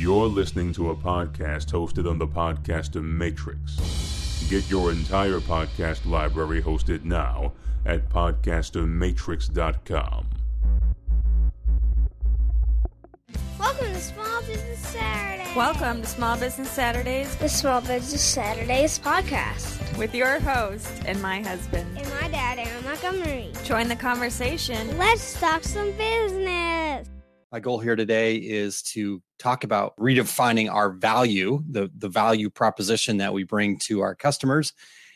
You're listening to a podcast hosted on the Podcaster Matrix. Get your entire podcast library hosted now at podcastermatrix.com. Welcome to Small Business Saturday. Welcome to Small Business Saturdays the Small Business Saturdays podcast. with your host and my husband. And my dad, Aaron Montgomery. Join the conversation. Let's talk some business. My goal here today is to talk about redefining our value, the, the value proposition that we bring to our customers,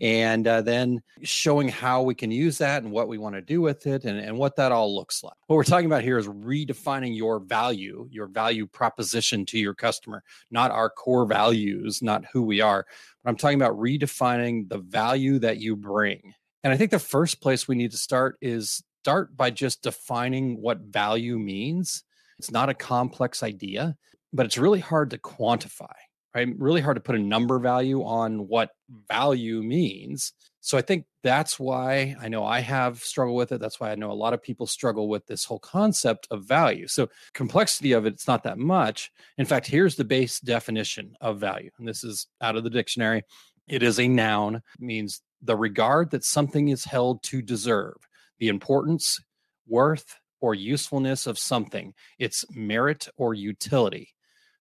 and uh, then showing how we can use that and what we want to do with it and, and what that all looks like. What we're talking about here is redefining your value, your value proposition to your customer, not our core values, not who we are. But I'm talking about redefining the value that you bring. And I think the first place we need to start is start by just defining what value means. It's not a complex idea, but it's really hard to quantify, right? Really hard to put a number value on what value means. So I think that's why I know I have struggled with it. That's why I know a lot of people struggle with this whole concept of value. So complexity of it, it's not that much. In fact, here's the base definition of value. And this is out of the dictionary. It is a noun, means the regard that something is held to deserve, the importance, worth, or usefulness of something, its merit or utility.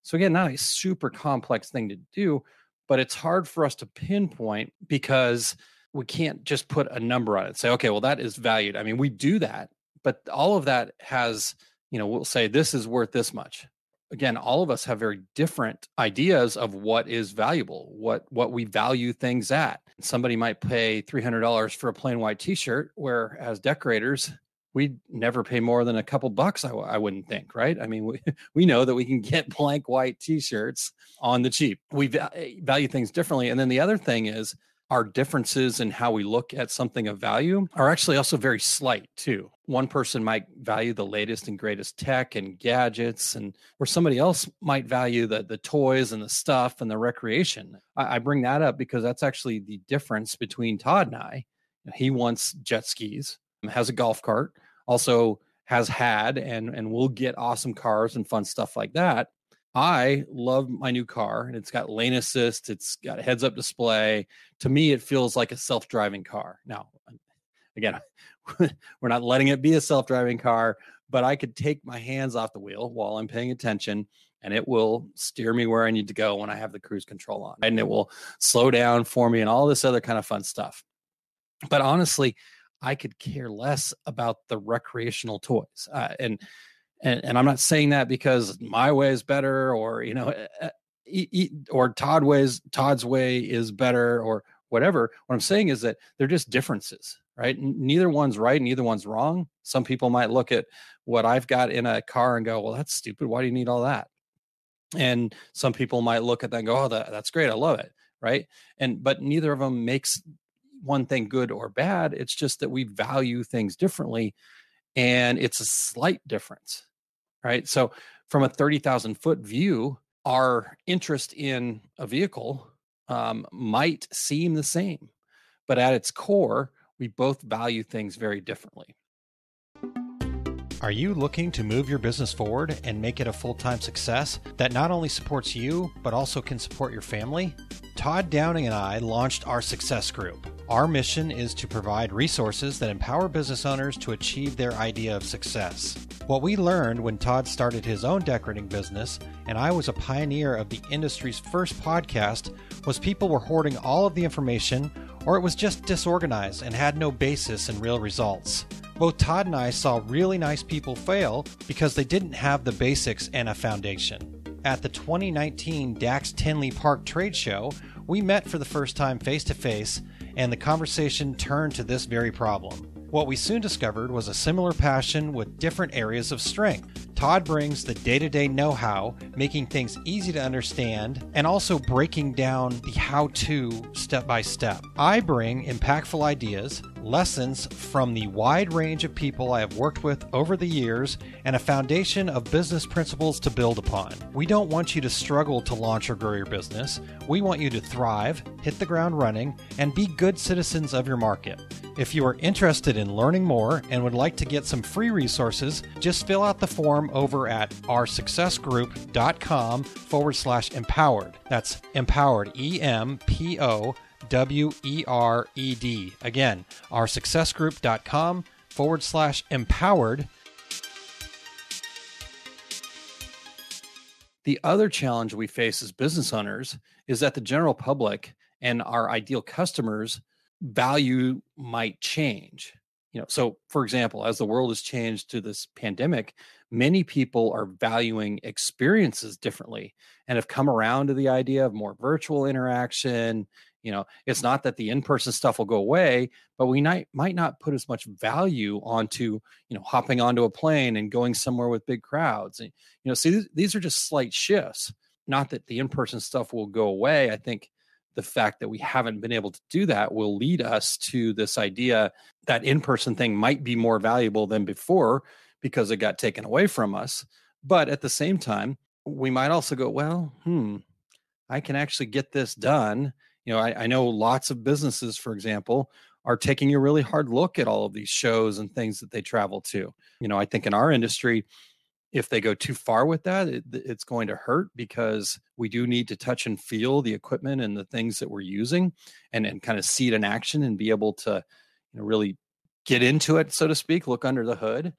So, again, not a super complex thing to do, but it's hard for us to pinpoint because we can't just put a number on it. Say, okay, well, that is valued. I mean, we do that, but all of that has, you know, we'll say this is worth this much. Again, all of us have very different ideas of what is valuable, what what we value things at. Somebody might pay three hundred dollars for a plain white T-shirt, where as decorators, we'd never pay more than a couple bucks. I, I wouldn't think, right? I mean, we we know that we can get blank white T-shirts on the cheap. We va- eh, value things differently, and then the other thing is our differences in how we look at something of value are actually also very slight too. One person might value the latest and greatest tech and gadgets, and or somebody else might value the the toys and the stuff and the recreation. I, I bring that up because that's actually the difference between Todd and I. He wants jet skis, has a golf cart, also has had and and will get awesome cars and fun stuff like that. I love my new car and it's got lane assist, it's got a heads up display. To me, it feels like a self driving car. Now, um, again, we're not letting it be a self driving car, but I could take my hands off the wheel while I'm paying attention and it will steer me where I need to go when I have the cruise control on. And it will slow down for me and all this other kind of fun stuff. But honestly, I could care less about the recreational toys. Uh, and and and I'm not saying that because my way is better or you know uh, e- e- or Todd ways Todd's way is better or whatever. What I'm saying is that they're just differences, right? Neither one's right, neither one's wrong. Some people might look at what I've got in a car and go, "Well, that's stupid. Why do you need all that?" And some people might look at that and go, "Oh, that, that's great. I love it." Right? And but neither of them makes one thing good or bad. It's just that we value things differently and it's a slight difference, right? So, from a 30,000 foot view, our interest in a vehicle um, might seem the same, but at its core, we both value things very differently. Are you looking to move your business forward and make it a full time success that not only supports you, but also can support your family? Todd Downing and I launched our Success Group. Our mission is to provide resources that empower business owners to achieve their idea of success. What we learned when Todd started his own decorating business, and I was a pioneer of the industry's first podcast, was people were hoarding all of the information, or it was just disorganized and had no basis in real results. Both Todd and I saw really nice people fail because they didn't have the basics and a foundation. At the 2019 Dax Tinley Park Trade Show, we met for the first time face to face, and the conversation turned to this very problem. What we soon discovered was a similar passion with different areas of strength. Todd brings the day to day know how, making things easy to understand, and also breaking down the how to step by step. I bring impactful ideas, lessons from the wide range of people I have worked with over the years, and a foundation of business principles to build upon. We don't want you to struggle to launch or grow your business. We want you to thrive, hit the ground running, and be good citizens of your market. If you are interested in learning more and would like to get some free resources, just fill out the form form over at oursuccessgroup.com forward slash empowered. That's empowered, E M P O W E R E D. Again, oursuccessgroup.com forward slash empowered. The other challenge we face as business owners is that the general public and our ideal customers value might change. You know, so for example, as the world has changed to this pandemic, many people are valuing experiences differently and have come around to the idea of more virtual interaction. You know, it's not that the in-person stuff will go away, but we might might not put as much value onto, you know, hopping onto a plane and going somewhere with big crowds. And, you know, see, these are just slight shifts. Not that the in-person stuff will go away. I think the fact that we haven't been able to do that will lead us to this idea that in-person thing might be more valuable than before because it got taken away from us but at the same time we might also go well hmm i can actually get this done you know I, I know lots of businesses for example are taking a really hard look at all of these shows and things that they travel to you know i think in our industry if they go too far with that, it, it's going to hurt because we do need to touch and feel the equipment and the things that we're using and, and kind of see it in action and be able to you know, really get into it, so to speak, look under the hood.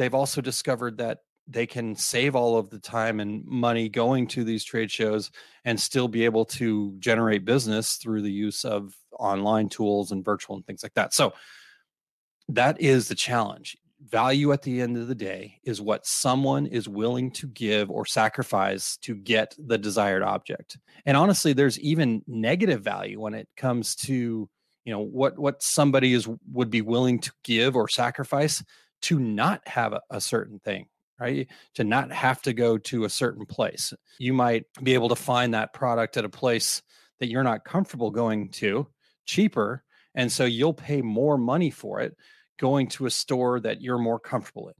They've also discovered that they can save all of the time and money going to these trade shows and still be able to generate business through the use of online tools and virtual and things like that. So that is the challenge value at the end of the day is what someone is willing to give or sacrifice to get the desired object and honestly there's even negative value when it comes to you know what what somebody is would be willing to give or sacrifice to not have a, a certain thing right? To not have to go to a certain place. You might be able to find that product at a place that you're not comfortable going to cheaper and so you'll pay more money for it going to a store that you're more comfortable in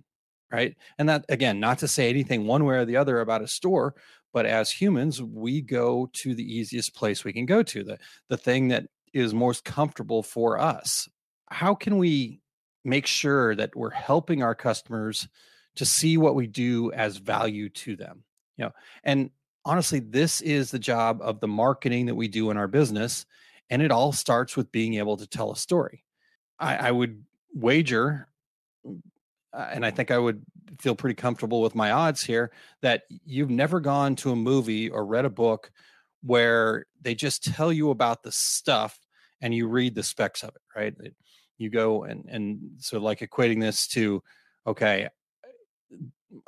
right? And that again not to say anything one way or the other about a store but as humans we go to the easiest place we can go to the the thing that is most comfortable for us. How can we make sure that we're helping our customers to see what we do as value to them you know and honestly this is the job of the marketing that we do in our business and it all starts with being able to tell a story I, I would wager, uh, and I think I would feel pretty comfortable with my odds here, that you've never gone to a movie or read a book where they just tell you about the stuff and you read the specs of it, right? You go and and so like equating this to, okay,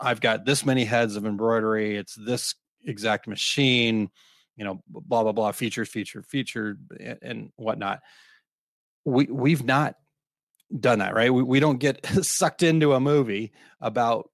I've got this many heads of embroidery. It's this exact machine, you know, blah blah blah, features, feature, feature, and whatnot. We we've not done that, right? We, we don't get sucked into a movie about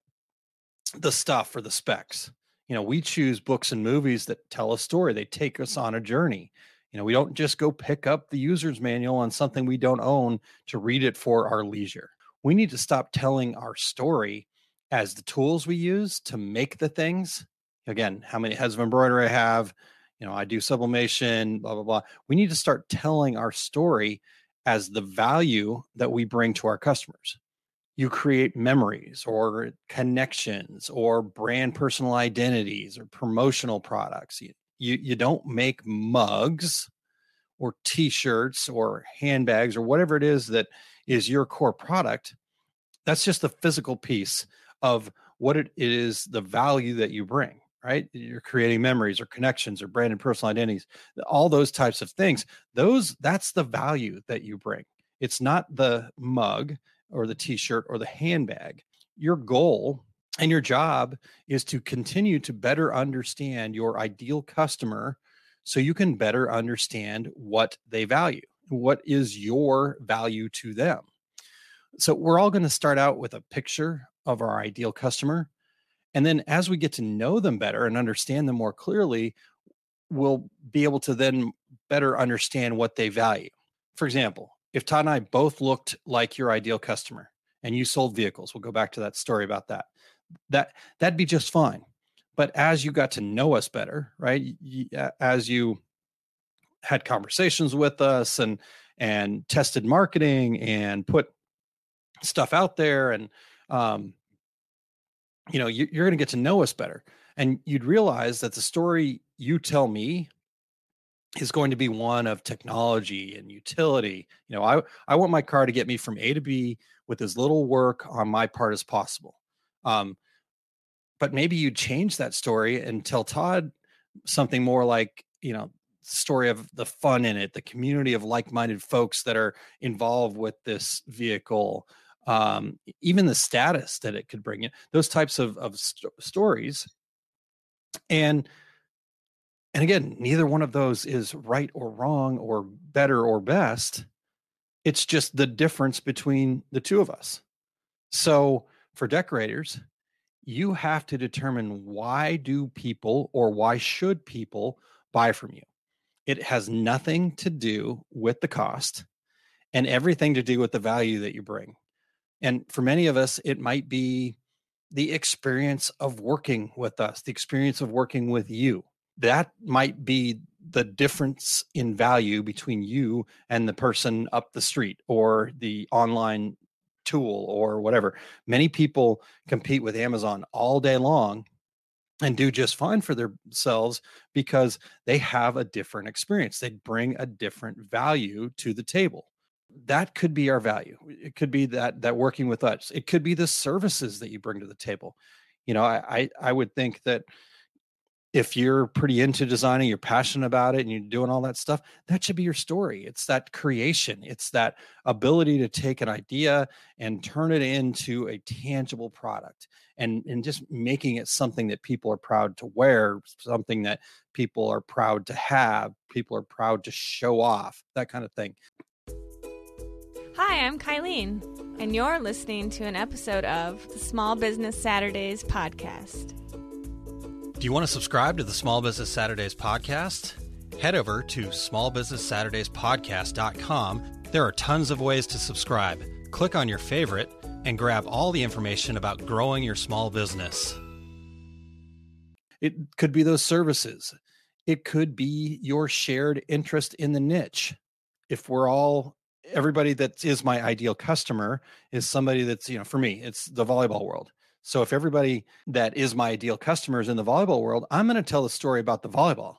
the stuff or the specs. You know, we choose books and movies that tell a story. They take us on a journey. You know, we don't just go pick up the user's manual on something we don't own to read it for our leisure. We need to stop telling our story as the tools we use to make the things. Again, how many heads of embroidery I have, you know, I do sublimation, blah, blah, blah. We need to start telling our story as the value that we bring to our customers. You create memories or connections or brand personal identities or promotional products. You, you, you don't make mugs or t-shirts or handbags or whatever it is that is your core product. That's just the physical piece of what it is, the value that you bring right? You're creating memories or connections or brand and personal identities all those types of things. Those that's the value that you bring. It's not the mug or the t-shirt or the handbag. Your goal and your job is to continue to better understand your ideal customer so you can better understand what they value what is your value to them so we're all going to start out with a picture of our ideal customer and then as we get to know them better and understand them more clearly, we'll be able to then better understand what they value. For example, if Todd and I both looked like your ideal customer and you sold vehicles, we'll go back to that story about that. That that'd be just fine. But as you got to know us better, right? As you had conversations with us and and tested marketing and put stuff out there and um, you know you, you're going to get to know us better and you'd realize that the story you tell me is going to be one of technology and utility you know i i want my car to get me from a to b with as little work on my part as possible um but maybe you change that story and tell todd something more like you know story of the fun in it the community of like-minded folks that are involved with this vehicle um, even the status that it could bring in those types of, of st- stories. And and again neither one of those is right or wrong or better or best. It's just the difference between the two of us. So for decorators you have to determine why do people or why should people buy from you? It has nothing to do with the cost and everything to do with the value that you bring. And for many of us it might be the experience of working with us the experience of working with you. That might be the difference in value between you and the person up the street or the online tool or whatever. Many people compete with Amazon all day long and do just fine for themselves because they have a different experience. They bring a different value to the table. That could be our value. It could be that that working with us. It could be the services that you bring to the table. You know, I I, I would think that if you're pretty into designing, you're passionate about it, and you're doing all that stuff, that should be your story. It's that creation, it's that ability to take an idea and turn it into a tangible product and, and just making it something that people are proud to wear, something that people are proud to have, people are proud to show off, that kind of thing. Hi, I'm Kylene, and you're listening to an episode of the Small Business Saturdays podcast. Do you want to subscribe to the Small Business Saturdays podcast? Head over to smallbusinesssaturdayspodcast.com. There are tons of ways to subscribe. Click on your favorite and grab all the information about growing your small business. It could be those services. It could be your shared interest in the niche. If we're all everybody that is my ideal customer is somebody that's, you know, for me, it's the volleyball world so if everybody that is my ideal customers in the volleyball world, I'm going to tell the story about the volleyball,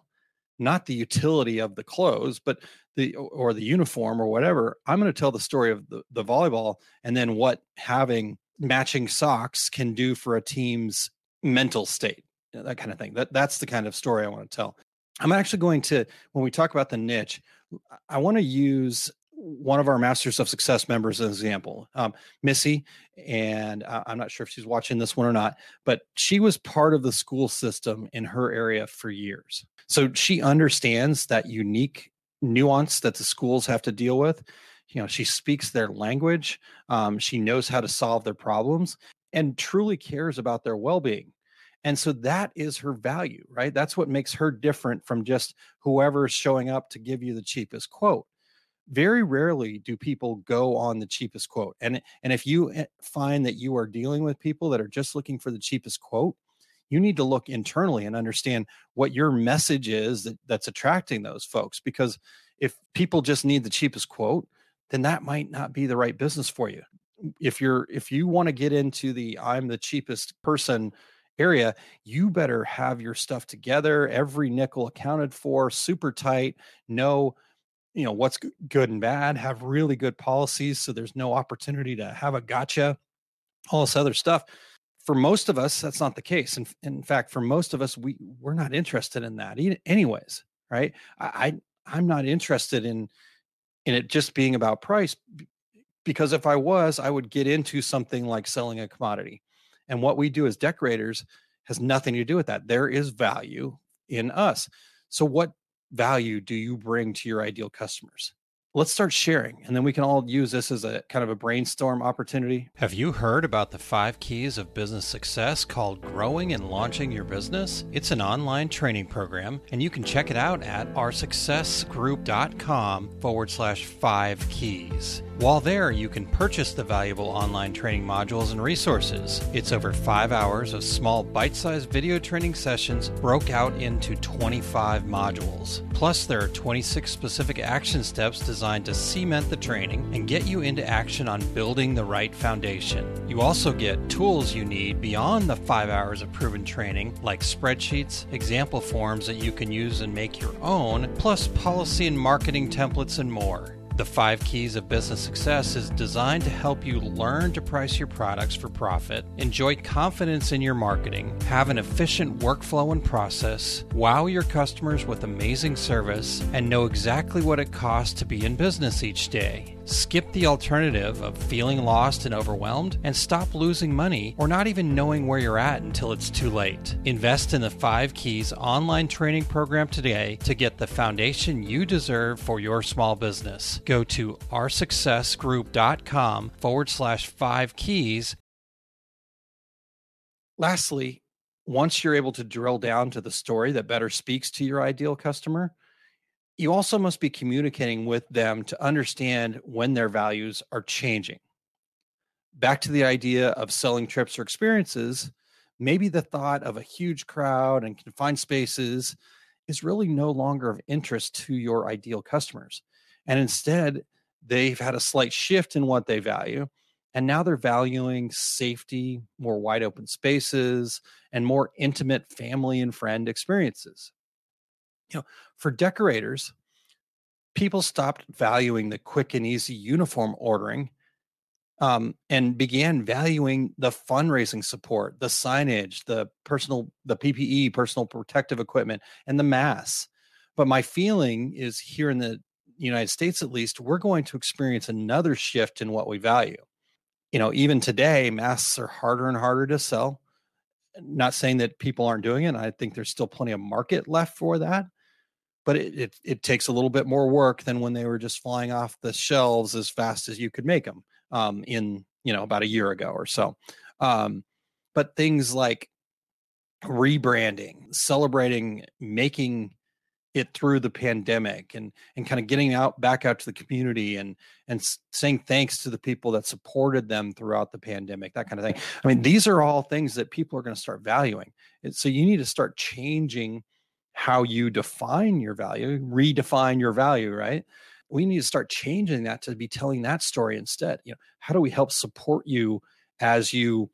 not the utility of the clothes, but the or the uniform or whatever. I'm going to tell the story of the, the volleyball and then what having matching socks can do for a team's mental state, that kind of thing. That that's the kind of story I want to tell. I'm actually going to when we talk about the niche, I want to use one of our Masters of Success members as an example, um, Missy, and uh, I'm not sure if she's watching this one or not, but she was part of the school system in her area for years. So she understands that unique nuance that the schools have to deal with. You know, she speaks their language, um, she knows how to solve their problems, and truly cares about their well being. And so that is her value, right? That's what makes her different from just whoever's showing up to give you the cheapest quote very rarely do people go on the cheapest quote and and if you eh, find that you are dealing with people that are just looking for the cheapest quote you need to look internally and understand what your message is that, that's attracting those folks because if people just need the cheapest quote then that might not be the right business for you. If you're if you want to get into the i'm the cheapest person area you better have your stuff together every nickel accounted for super tight no you know what's good and bad have really good policies so there's no opportunity to have a gotcha all this other stuff. For most of us that's not the case. And in, in fact for most of us we we're not interested in that anyways right? I, I i'm not interested in in it just being about price because if i was i would get into something like selling a commodity. And what we do as decorators has nothing to do with that. There is value in us. So what value do you bring to your ideal customers? Let's start sharing, and then we can all use this as a kind of a brainstorm opportunity. Have you heard about the five keys of business success called Growing and Launching Your Business? It's an online training program, and you can check it out at oursuccessgroup.com forward slash five keys. While there, you can purchase the valuable online training modules and resources. It's over five hours of small bite sized video training sessions broke out into 25 modules. Plus, there are 26 specific action steps designed to cement the training and get you into action on building the right foundation. You also get tools you need beyond the five hours of proven training, like spreadsheets, example forms that you can use and make your own, plus policy and marketing templates and more. The Five Keys of Business Success is designed to help you learn to price your products for profit, enjoy confidence in your marketing, have an efficient workflow and process, wow your customers with amazing service, and know exactly what it costs to be in business each day. Skip the alternative of feeling lost and overwhelmed and stop losing money or not even knowing where you're at until it's too late. Invest in the 5 Keys online training program today to get the foundation you deserve for your small business. Go to oursuccessgroup.com forward slash 5 keys. Lastly, once you're able to drill down to the story that better speaks to your ideal customer, you also must be communicating with them to understand when their values are changing. Back to the idea of selling trips or experiences, maybe the thought of a huge crowd and confined spaces is really no longer of interest to your ideal customers. And instead, they've had a slight shift in what they value. And now they're valuing safety, more wide open spaces, and more intimate family and friend experiences you know, for decorators, people stopped valuing the quick and easy uniform ordering um, and began valuing the fundraising support, the signage, the personal, the PPE, personal protective equipment, and the masks. But my feeling is here in the United States, at least, we're going to experience another shift in what we value. You know, even today, masks are harder and harder to sell. Not saying that people aren't doing it. I think there's still plenty of market left for that but it, it, it takes a little bit more work than when they were just flying off the shelves as fast as you could make them um, in you know about a year ago or so. Um, but things like rebranding, celebrating, making it through the pandemic and and kind of getting out back out to the community and and saying thanks to the people that supported them throughout the pandemic that kind of thing i mean these are all things that people are going to start valuing so you need to start changing how you define your value, redefine your value, right? We need to start changing that to be telling that story instead. You know, how do we help support you as you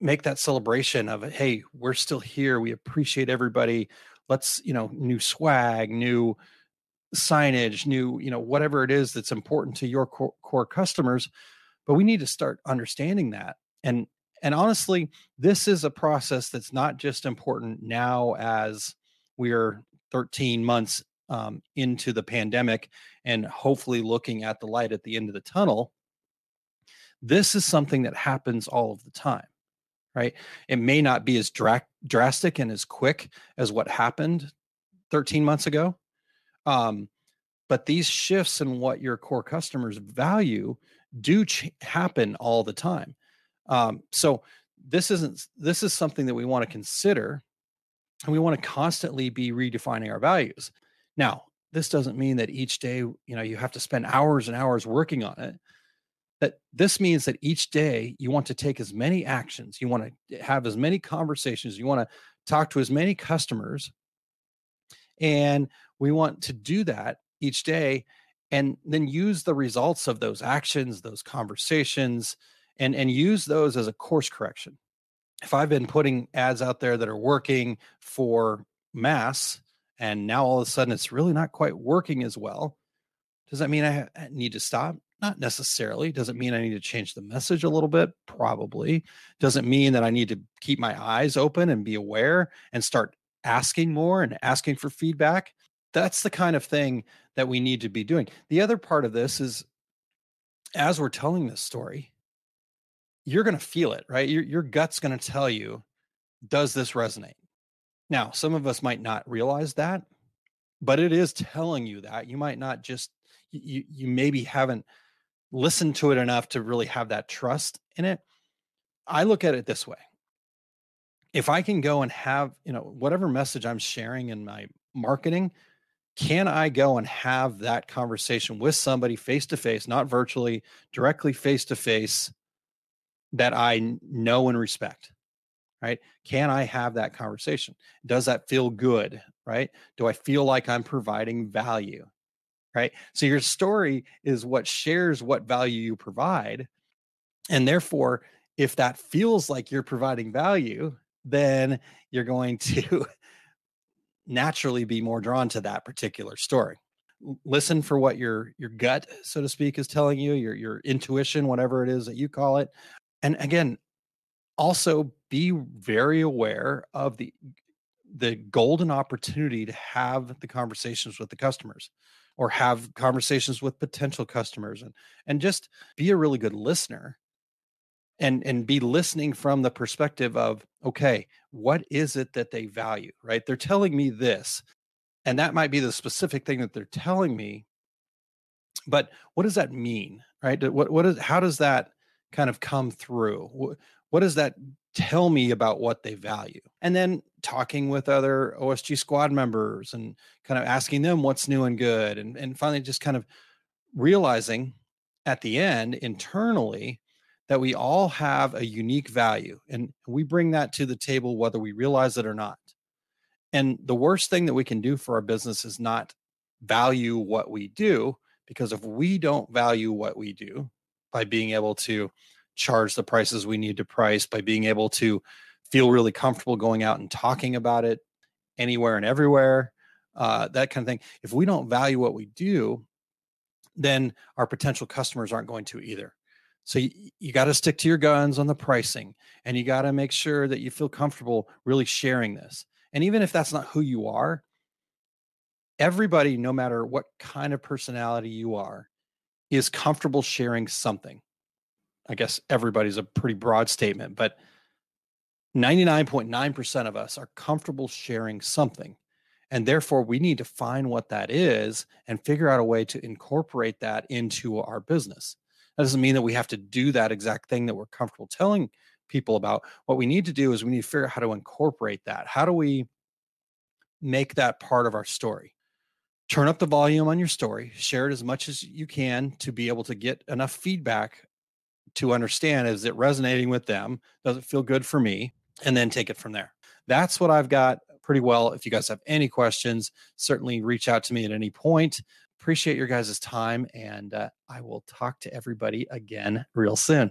make that celebration of hey, we're still here. We appreciate everybody. Let's, you know, new swag, new signage, new, you know, whatever it is that's important to your core, core customers. But we need to start understanding that and and honestly, this is a process that's not just important now as we're 13 months um, into the pandemic and hopefully looking at the light at the end of the tunnel. This is something that happens all of the time, right? It may not be as dra- drastic and as quick as what happened 13 months ago. Um, but these shifts in what your core customers value do ch- happen all the time um, so this isn't this is something that we want to consider, and we want to constantly be redefining our values. Now, this doesn't mean that each day you know you have to spend hours and hours working on it. That this means that each day you want to take as many actions, you want to have as many conversations, you want to talk to as many customers, and we want to do that each day and then use the results of those actions those conversations and and use those as a course correction. If I've been putting ads out there that are working for mass and now all of a sudden it's really not quite working as well, does that mean I need to stop? Not necessarily. Does it mean I need to change the message a little bit? Probably. Does it mean that I need to keep my eyes open and be aware and start asking more and asking for feedback? That's the kind of thing that we need to be doing. The other part of this is as we're telling this story, you're going to feel it, right? Your, your gut's going to tell you, does this resonate? Now, some of us might not realize that, but it is telling you that. You might not just, you, you maybe haven't listened to it enough to really have that trust in it. I look at it this way. If I can go and have, you know, whatever message I'm sharing in my marketing, can I go and have that conversation with somebody face to face, not virtually, directly face to face that I know and respect? Right? Can I have that conversation? Does that feel good? Right? Do I feel like I'm providing value? Right? So your story is what shares what value you provide. And therefore, if that feels like you're providing value, then you're going to naturally be more drawn to that particular story listen for what your your gut so to speak is telling you your your intuition whatever it is that you call it and again also be very aware of the the golden opportunity to have the conversations with the customers or have conversations with potential customers and and just be a really good listener and and be listening from the perspective of okay what is it that they value? Right? They're telling me this and that might be the specific thing that they're telling me but what does that mean? Right? What what is how does that kind of come through what, does that tell me about what they value and then talking with other osg squad members and kind of asking them what's new and good and, and finally just kind of realizing at the end internally that we all have a unique value and we bring that to the table whether we realize it or not. And the worst thing that we can do for our business is not value what we do because if we don't value what we do by being able to charge the prices we need to price by being able to feel really comfortable going out and talking about it anywhere and everywhere uh, that kind of thing if we don't value what we do then our potential customers aren't going to either so you, you got to stick to your guns on the pricing and you got to make sure that you feel comfortable really sharing this. And even if that's not who you are, everybody, no matter what kind of personality you are, is comfortable sharing something. I guess everybody's a pretty broad statement, but 99.9% of us are comfortable sharing something. And therefore, we need to find what that is and figure out a way to incorporate that into our business. That doesn't mean that we have to do that exact thing that we're comfortable telling people about. What we need to do is we need to figure out how to incorporate that. How do we make that part of our story? Turn up the volume on your story, share it as much as you can to be able to get enough feedback to understand is it resonating with them? Does it feel good for me? And then take it from there. That's what I've got pretty well. If you guys have any questions, certainly reach out to me at any point appreciate your guys' time and uh, I will talk to everybody again real soon.